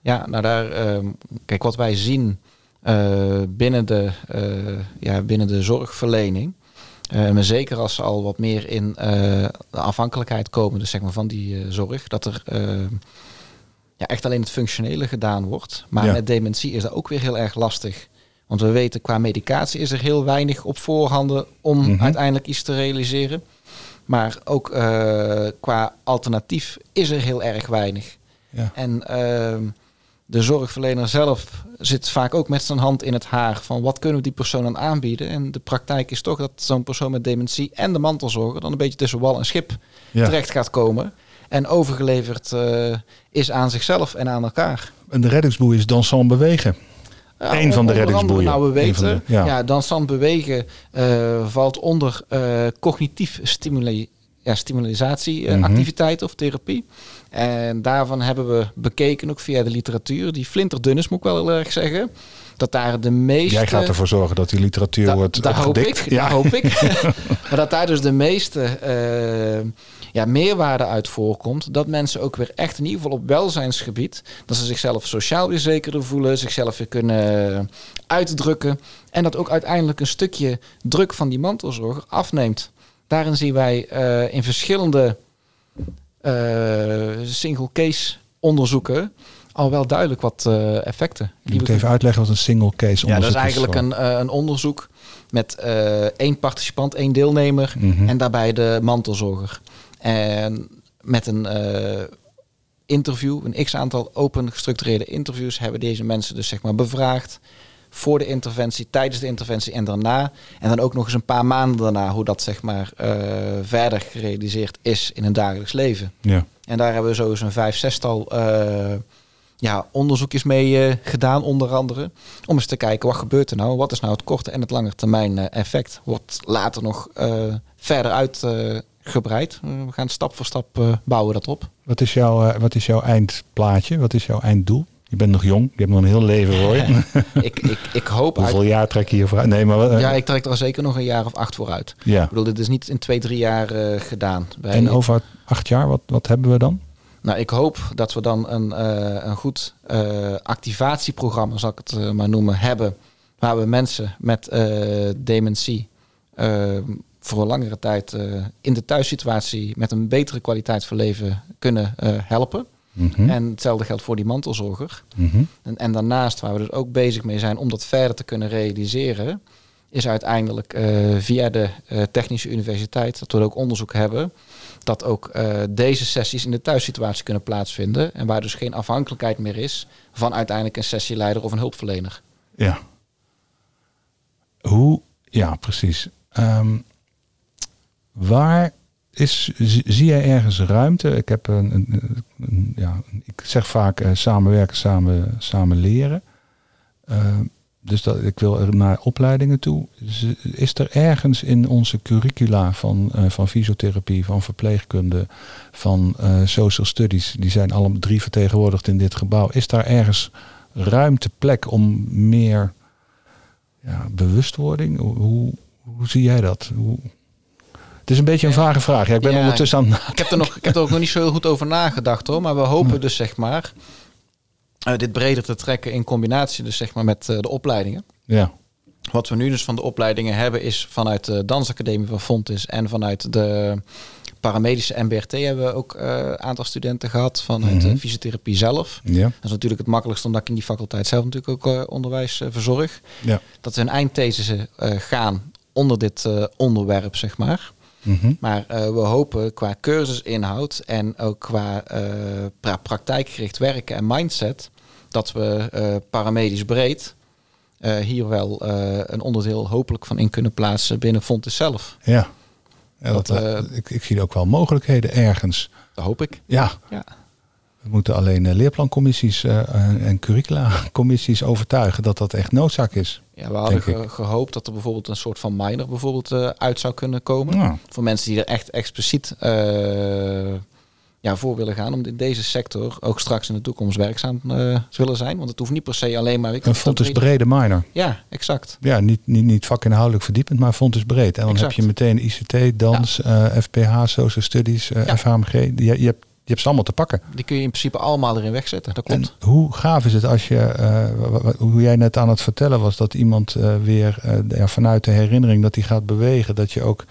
Ja, nou daar, ehm, kijk wat wij zien eh, binnen, de, eh, ja, binnen de zorgverlening. maar zeker als ze al wat meer in eh, de afhankelijkheid komen, dus zeg maar van die zorg, dat er eh, ja, echt alleen het functionele gedaan wordt. Maar Ja. met dementie is dat ook weer heel erg lastig. Want we weten qua medicatie is er heel weinig op voorhanden om Mhm. uiteindelijk iets te realiseren. Maar ook eh, qua alternatief is er heel erg weinig. ja. En ehm, de zorgverlener zelf zit vaak ook met zijn hand in het haar van wat kunnen we die persoon dan aanbieden. En de praktijk is toch dat zo'n persoon met dementie en de mantelzorger dan een beetje tussen wal en schip Ja. terecht gaat komen. En overgeleverd eh, is aan zichzelf en aan elkaar. En de reddingsboei is dansant bewegen. Ja, Eén van de reddingsboeien. Nou, we weten, de- ja. ja. dansant bewegen eh, valt onder eh, cognitief stimuli ja, stimularisatie, eh, Mhm. activiteit of therapie. En daarvan hebben we bekeken, ook via de literatuur, die flinterdun is, moet ik wel heel erg zeggen. Dat daar de meeste... Jij gaat ervoor zorgen dat die literatuur Da- wordt daar hoop ik, daar hoop ik. [LAUGHS] maar dat daar dus de meeste eh, ja, meerwaarde uit voorkomt. Dat mensen ook weer echt in ieder geval op welzijnsgebied... dat ze zichzelf sociaal weer zekerder voelen... zichzelf weer kunnen uitdrukken. En dat ook uiteindelijk een stukje druk van die mantelzorger afneemt. Daarin zien wij eh, in verschillende eh, single case onderzoeken... al wel duidelijk wat eh, effecten. Je die moet even uitleggen wat een single case Ja, onderzoek dat is eigenlijk een, eh, een onderzoek met eh, één participant, één deelnemer Mhm. en daarbij de mantelzorger. En met een eh, interview, een x-aantal open gestructureerde interviews, hebben deze mensen dus zeg maar bevraagd voor de interventie, tijdens de interventie en daarna. En dan ook nog eens een paar maanden daarna hoe dat zeg maar eh, verder gerealiseerd is in hun dagelijks leven. Ja. En daar hebben we zo eens een vijf, zestal eh, ja, onderzoekjes mee eh, gedaan, onder andere. Om eens te kijken, wat gebeurt er nou? Wat is nou het korte en het lange termijn eh, effect? Wordt later nog eh, verder uitgebreid. we gaan stap voor stap bouwen dat op. Wat, is jouw, wat is jouw eindplaatje? Wat is jouw einddoel? Je bent nog jong, je hebt nog een heel leven voor je. [LAUGHS] [LAUGHS] ik, ik, ik hoop... uit- Hoeveel jaar trek je hier vooruit? Nee, maar wat- ja, ik trek er zeker nog een jaar of acht voor uit. ja. Ik bedoel, dit is niet in twee, drie jaar gedaan. Wij- En over acht jaar, wat, wat hebben we dan? Nou, ik hoop dat we dan een, eh, een goed eh, activatieprogramma, zal ik het eh, maar noemen, hebben. Waar we mensen met dementie eh, voor een langere tijd in de thuissituatie met een betere kwaliteit van leven kunnen helpen. Mhm. En hetzelfde geldt voor die mantelzorger. Mhm. En, en daarnaast, waar we dus ook bezig mee zijn om dat verder te kunnen realiseren, is uiteindelijk eh, via de eh, Technische Universiteit, dat we ook onderzoek hebben, dat ook eh, deze sessies in de thuissituatie kunnen plaatsvinden. En waar dus geen afhankelijkheid meer is van uiteindelijk een sessieleider of een hulpverlener. Ja. Hoe, ja, precies. Ehm, waar is, zie jij ergens ruimte? Ik heb een, een, ja, ik zeg vaak samenwerken, samen, samen leren. Ehm, dus dat, ik wil er naar opleidingen toe. Is, is er ergens in onze curricula van, eh, van fysiotherapie, van verpleegkunde, van eh, social studies, die zijn alle drie vertegenwoordigd in dit gebouw. Is daar ergens ruimte, plek om meer ja, bewustwording? Hoe, hoe, zie jij dat? Hoe... Het is een beetje een vage vraag. Ja, ik ben Ja, ondertussen aan. Ik heb er, nog, ik heb er ook nog niet zo heel goed over nagedacht hoor. Maar we hopen dus zeg maar eh, dit breder te trekken in combinatie dus zeg maar met eh, de opleidingen. Ja, Wat we nu dus van de opleidingen hebben is vanuit de dansacademie van Fontis en vanuit de paramedische MBRT hebben we ook eh, een aantal studenten gehad vanuit Mhm. de fysiotherapie zelf. ja, Dat is natuurlijk het makkelijkst omdat ik in die faculteit zelf natuurlijk ook eh, onderwijs eh, verzorg. ja. Dat we een eindthesis eh, gaan onder dit eh, onderwerp, zeg maar. Mhm. Maar eh, we hopen qua cursusinhoud en ook qua eh, pra- praktijkgericht werken en mindset, dat we eh, paramedisch breed eh, hier wel eh, een onderdeel hopelijk van in kunnen plaatsen binnen Fontes zelf. ja. ja dat, Dat, ik, ik zie ook wel mogelijkheden ergens. Dat hoop ik. Ja, Ja. we moeten alleen leerplancommissies eh, en curricula-commissies overtuigen dat dat echt noodzaak is. Ja, we hadden ge- gehoopt dat er bijvoorbeeld een soort van minor bijvoorbeeld uit zou kunnen komen. Ja. Voor mensen die er echt expliciet eh, ja, voor willen gaan. Om in deze sector ook straks in de toekomst werkzaam eh, willen zijn. Want het hoeft niet per se alleen maar... Een fonds brede minor. Ja, exact. Ja, niet, niet, niet vakinhoudelijk verdiepend, maar fonds breed. En dan Exact. heb je meteen ICT, dans, eh, FPH, social studies, eh, Ja. FHMG. Je, je, hebt, je hebt ze allemaal te pakken. Die kun je in principe allemaal erin wegzetten. Dat klopt. En hoe gaaf is het als je, eh, hoe jij net aan het vertellen was, dat iemand eh, weer eh, ja, vanuit de herinnering dat hij gaat bewegen, dat je ook eh,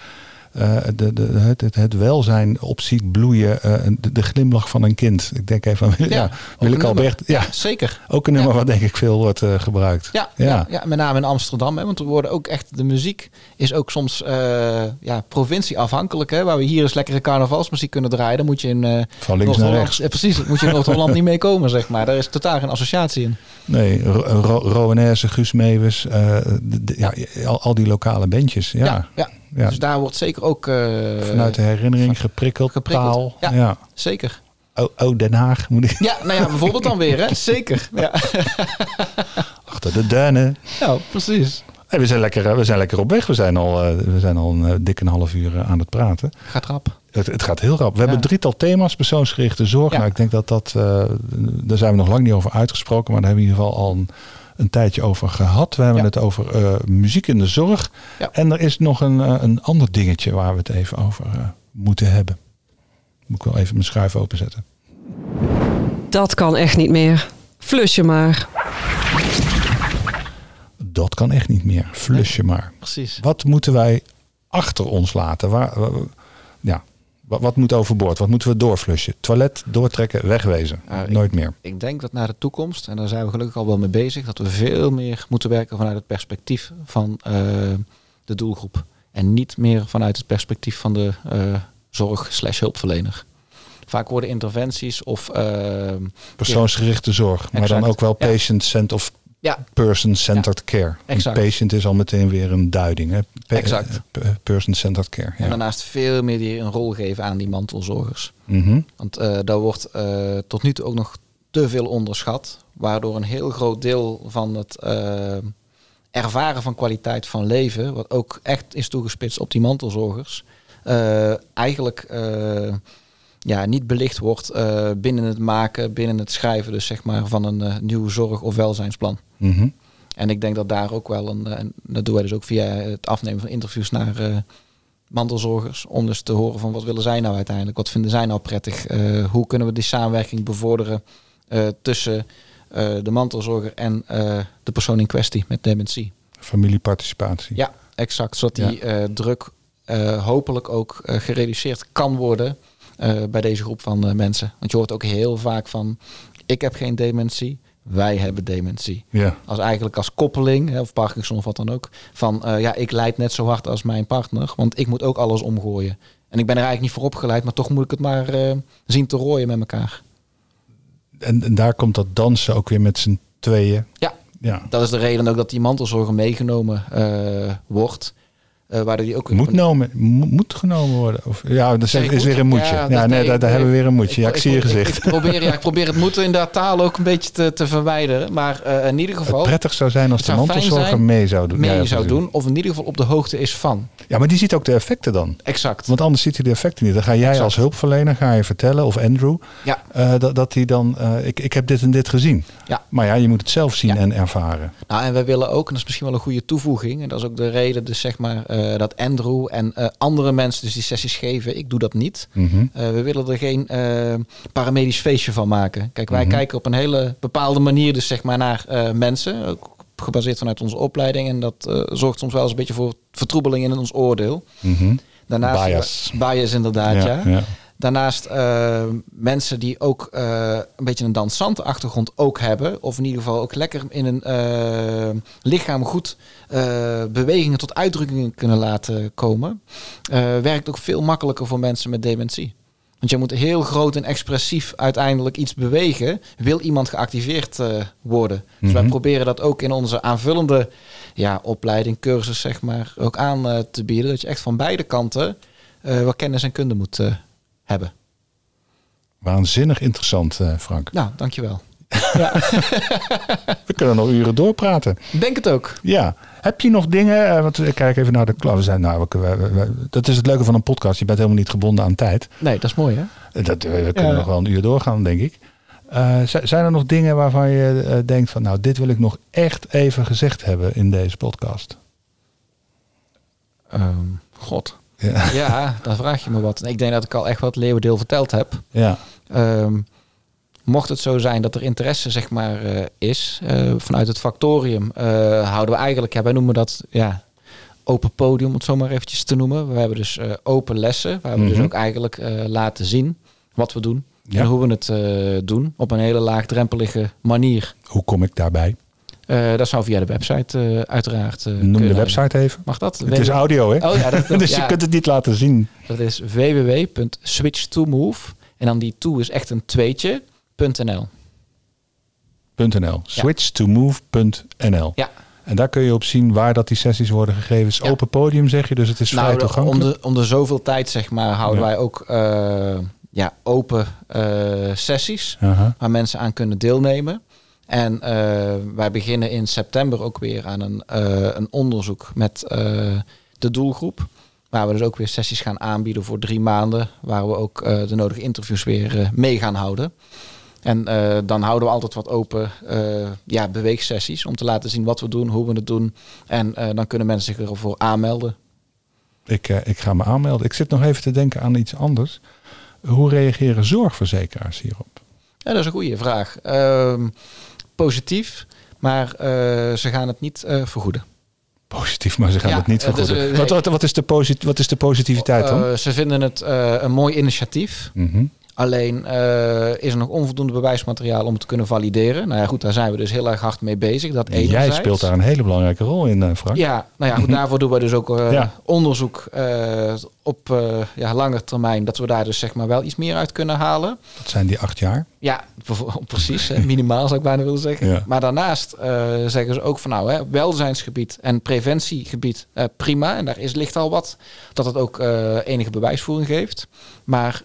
de, de, het, het, het welzijn op ziet bloeien, eh, de, de glimlach van een kind. Ik denk even aan ja, Willeke een Albert. Ja. Zeker. ook een nummer Ja. wat denk ik veel wordt eh, gebruikt. Ja, Ja. ja. Ja, met name in Amsterdam. Hè, want we worden ook echt, de muziek is ook soms eh ja, provincieafhankelijk. Hè, waar we hier eens lekkere carnavalsmuziek kunnen draaien. Dan moet je in eh Van links naar rechts. Ja, precies, moet je in Noord-Holland [LAUGHS] niet mee komen, zeg maar. Daar is totaal geen associatie in. Nee, Ro- Ro- Rowanese, Guus Meeuwis, eh, ja, al, al die lokale bandjes. Ja, Ja, ja. Ja. Dus daar wordt zeker ook... eh, vanuit de herinnering geprikkeld, geprikkeld. taal. Ja. Ja. Zeker. Oh, oh, Den Haag moet ik Ja, nou ja, bijvoorbeeld dan weer, hè. [LAUGHS] Zeker. Ja, achter de duinen. nou, precies. Hey, we, zijn lekker, eh, we zijn lekker op weg. We zijn al, eh, we zijn al een dikke half uur aan het praten. Gaat rap. Het, het gaat heel rap. We hebben Ja. drietal thema's. Persoonsgerichte zorg. Ja. Nou, ik denk dat dat... daar zijn we nog lang niet over uitgesproken. Maar daar hebben we in ieder geval al een, een tijdje over gehad. We hebben Ja. het over eh, muziek in de zorg. Ja. En er is nog een, eh, een ander dingetje waar we het even over eh, moeten hebben. Moet ik wel even mijn schuif openzetten. Dat kan echt niet meer. Flus je maar. Dat kan echt niet meer. Flush je maar. Precies. Wat moeten wij achter ons laten? Waar- ja, Wat, wat moet overboord? Wat moeten we doorflushen? Toilet, doortrekken, wegwezen. Ik- Nooit meer. Ik denk dat naar de toekomst, en daar zijn we gelukkig al wel mee bezig, dat we veel meer moeten werken vanuit het perspectief van eh, de doelgroep. En niet meer vanuit het perspectief van de eh, zorg slash hulpverlener. Vaak worden interventies of eh, Persoonsgerichte zorg. Maar dan ook wel Ja. patient-centered of ja, person-centered care. En Exact. patient is al meteen weer een duiding. Hè? Pa- Exact. eh, p- Person-centered care. en Ja. daarnaast veel meer die een rol geven aan die mantelzorgers. Mhm. Want eh daar wordt eh, tot nu toe ook nog te veel onderschat. Waardoor een heel groot deel van het eh, ervaren van kwaliteit van leven, wat ook echt is toegespitst op die mantelzorgers, eh, eigenlijk eh, ja, niet belicht wordt eh, binnen het maken, binnen het schrijven dus zeg maar, van een eh, nieuw zorg- of welzijnsplan. Mhm. En ik denk dat daar ook wel een, eh, en dat doen wij dus ook via het afnemen van interviews naar mantelzorgers. Om dus te horen van wat willen zij nou uiteindelijk? Wat vinden zij nou prettig? Hoe kunnen we die samenwerking bevorderen tussen de mantelzorger en de persoon in kwestie met dementie? Familieparticipatie. Ja, exact. Zodat die druk hopelijk ook gereduceerd kan worden bij deze groep van eh, mensen. Want je hoort ook heel vaak van, ik heb geen dementie, wij hebben dementie Ja. als eigenlijk als koppeling, of Parkinson of wat dan ook, van eh, ja, ik leid net zo hard als mijn partner, want ik moet ook alles omgooien. En ik ben er eigenlijk niet voor opgeleid, maar toch moet ik het maar eh, zien te rooien met elkaar. En, en daar komt dat dansen ook weer met z'n tweeën. Ja, Ja. dat is de reden ook dat die mantelzorger meegenomen eh, wordt. Eh waardoor die ook Moet, nomen, mo- moet genomen worden. Of, ja, dat Zeg is, ik weer een moetje. Ja, dat nee, nee, daar, nee. hebben we weer een moetje. Ja, ik, zie je gezicht. Ik, probeer, ja, ik probeer het moeten inderdaad taal ook een beetje te, te verwijderen. Maar eh, in ieder het geval prettig zou zijn als Het de mantelzorger mee zou doen. mee Ja, zou doen. Of in ieder geval op de hoogte is van. Ja, maar die ziet ook de effecten dan. Exact. Want anders ziet hij de effecten niet. Dan ga jij Exact. als hulpverlener ga je vertellen, of Andrew, Ja. eh, dat, dat hij dan, ik, ik heb dit en dit gezien. Ja. Maar ja, je moet het zelf zien en ervaren. Nou, en wij willen ook, en dat is misschien wel een goede toevoeging, en dat is ook de reden, dus zeg maar, eh, dat Andrew en eh, andere mensen dus die sessies geven. Ik doe dat niet. Mhm. Eh, we willen er geen paramedisch feestje van maken. Kijk, wij Mhm. kijken op een hele bepaalde manier dus zeg maar naar mensen, ook gebaseerd vanuit onze opleiding. En dat zorgt soms wel eens een beetje voor vertroebeling in ons oordeel. Mhm. Daarnaast, Bias. Bias inderdaad, ja. ja, ja. Daarnaast eh, mensen die ook eh, een beetje een dansante achtergrond ook hebben. Of in ieder geval ook lekker in een eh, lichaam goed bewegingen tot uitdrukkingen kunnen laten komen. werkt ook veel makkelijker voor mensen met dementie. Want je moet heel groot en expressief uiteindelijk iets bewegen. Wil iemand geactiveerd worden? Dus wij Mhm. proberen dat ook in onze aanvullende ja, opleiding, cursus zeg maar, ook aan te bieden. Dat je echt van beide kanten wat kennis en kunde moet hebben. Waanzinnig interessant, eh, Frank. Nou, dankjewel. [LAUGHS] We kunnen nog uren doorpraten. Denk het ook. Ja. Heb je nog dingen? eh, want ik kijk even naar de klok. We zijn, nou, we- we- we- dat is het leuke van een podcast. Je bent helemaal niet gebonden aan tijd. Nee, dat is mooi hè? Eh, Dat, we we kunnen Ja. nog wel een uur doorgaan, denk ik. Eh, zijn er nog dingen waarvan je eh, denkt van, nou, dit wil ik nog echt even gezegd hebben in deze podcast? Ehm, God. Ja. Ja, dan vraag je me wat. Ik denk dat ik al echt wat leeuwendeel verteld heb. ja. Ehm, mocht het zo zijn dat er interesse zeg maar, eh, is eh, vanuit het factorium, eh, houden we eigenlijk, ja, wij noemen dat ja, open podium, om het zo maar eventjes te noemen. We hebben dus open lessen, waar we dus Mhm. ook eigenlijk laten zien wat we doen Ja. en hoe we het doen op een hele laagdrempelige manier. Hoe kom ik daarbij? Eh, dat zou via de website eh, uiteraard eh, Noem de website even. Mag dat? Het is audio, hè? Oh ja, dat, [LAUGHS] dat- dus ja, je kunt het niet laten zien. dat is www.switch2move. En dan die to is echt een tweetje. .nl. .nl. Switch2move.nl. Ja. En daar kun je op zien waar dat die sessies worden gegeven. Het is Ja. open podium, zeg je, dus het is vrij Nou, de- om, toegankelijk. de, om de zoveel tijd, zeg maar, houden Ja. wij ook ja, open sessies Aha. waar mensen aan kunnen deelnemen. En eh, wij beginnen in september ook weer aan een, eh, een onderzoek met eh, de doelgroep. Waar we dus ook weer sessies gaan aanbieden voor drie maanden. Waar we ook de nodige interviews weer mee gaan houden. En dan houden we altijd wat open ja, beweegsessies om te laten zien wat we doen, hoe we het doen. En dan kunnen mensen zich ervoor aanmelden. Ik, ik ga me aanmelden. Ik zit nog even te denken aan iets anders. Hoe reageren zorgverzekeraars hierop? Ja, dat is een goede vraag. Ehm, positief, maar eh, ze gaan het niet eh, vergoeden. Positief, maar ze gaan Ja, het niet eh, dus, vergoeden. wat, wat, wat, is de wat is de positiviteit dan? Ze vinden het een mooi initiatief. Mhm. Alleen is er nog onvoldoende bewijsmateriaal om het te kunnen valideren. Nou ja, goed, daar zijn we dus heel erg hard mee bezig. Dat Jij enerzijds. speelt daar een hele belangrijke rol in, Frank. Ja, nou ja, goed, daarvoor doen we dus ook Ja. onderzoek eh, op eh ja, lange termijn. Dat we daar dus zeg maar wel iets meer uit kunnen halen. Dat zijn die acht jaar. Ja, [LAUGHS] precies. minimaal zou ik bijna willen zeggen. Ja. Maar daarnaast eh, zeggen ze ook van nou, hè, welzijnsgebied en preventiegebied eh, prima. En daar is, ligt al wat dat het ook enige bewijsvoering geeft. Maar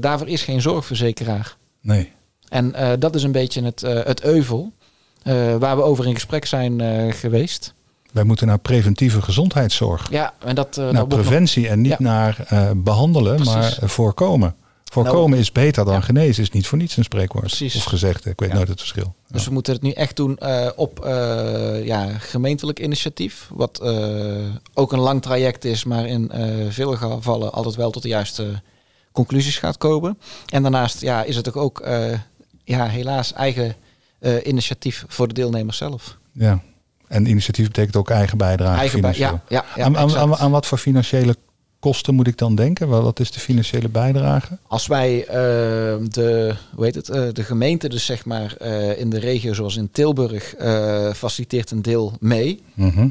daarvoor is geen zorgverzekeraar. Nee. En dat is een beetje het, het euvel waar we over in gesprek zijn geweest. Wij moeten naar preventieve gezondheidszorg. Ja, en dat, eh, naar nog- preventie en niet Ja. naar eh, behandelen, Precies. maar eh, voorkomen. Voorkomen is beter dan Ja. genezen, is niet voor niets een spreekwoord. Precies. Of gezegd, ik weet Ja. nooit het verschil. Dus we moeten het nu echt doen op ja, gemeentelijk initiatief. Wat ook een lang traject is, maar in veel gevallen altijd wel tot de juiste conclusies gaat komen. En daarnaast ja, is het ook, ook ja, helaas eigen initiatief voor de deelnemers zelf. Ja. En initiatief betekent ook eigen bijdrage eigen bij, ja, ja, ja, aan, aan, aan, wat voor financiële kosten moet ik dan denken? Wat is de financiële bijdrage? Als wij eh, de, hoe heet het, eh, de gemeente dus zeg maar eh, in de regio zoals in Tilburg eh, faciliteert een deel mee. Mhm.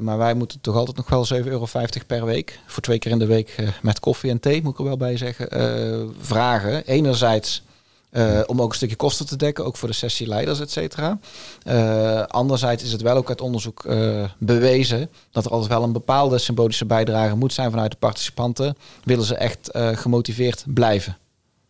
Maar wij moeten toch altijd nog wel 7,50 euro per week. Voor twee keer in de week met koffie en thee, moet ik er wel bij zeggen. vragen. Enerzijds eh, om ook een stukje kosten te dekken, ook voor de sessieleiders, et cetera. Eh, anderzijds is het wel ook uit onderzoek eh, bewezen dat er altijd wel een bepaalde symbolische bijdrage moet zijn vanuit de participanten. Willen ze echt gemotiveerd blijven.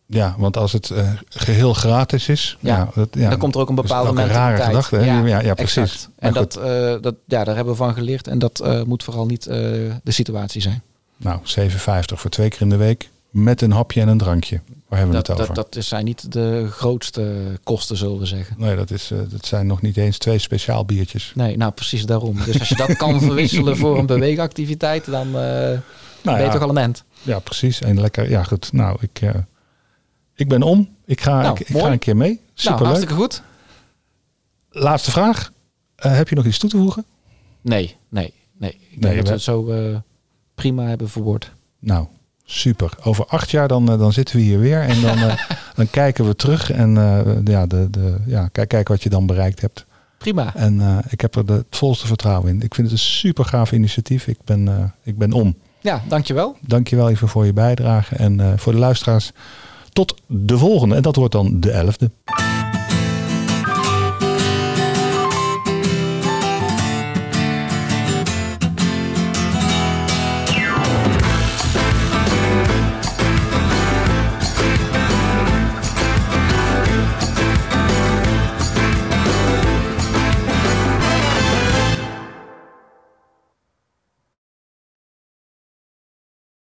Ja, want als het eh, geheel gratis is, Ja. ja, dat, ja dan komt er ook een dat is bepaalde ook een rare gedachte. Ja, ja, precies. En dat, dat, ja, daar hebben we van geleerd. En dat moet vooral niet de situatie zijn. Nou, 7,50 voor twee keer in de week met een hapje en een drankje. Waar hebben we Dat, het over? dat, dat zijn niet de grootste kosten, zullen we zeggen. Nee, dat, is, eh, dat zijn nog niet eens twee speciaal biertjes. Nee, nou precies daarom. Dus als je dat kan [LAUGHS] verwisselen voor een beweegactiviteit, dan Nou ben je ja, toch al een end. ja, precies. En lekker, ja goed. Nou, ik, eh, ik ben om. Ik ga, Nou, ik, ga een keer mee. Nou, Superleuk. hartstikke goed. Laatste vraag. Heb je nog iets toe te voegen? Nee, nee, nee. Ik denk dat we het zo prima hebben verwoord. Nou, super. Over acht jaar dan, eh, dan zitten we hier weer. En dan, eh, [LAUGHS] dan kijken we terug. En eh, ja, de, de, ja, kijk, kijk wat je dan bereikt hebt. Prima. En ik heb er de, het volste vertrouwen in. Ik vind het een super gaaf initiatief. Ik ben, ik ben om. Ja, dankjewel. Dankjewel even voor je bijdrage. En voor de luisteraars, tot de volgende. En dat wordt dan de elfde.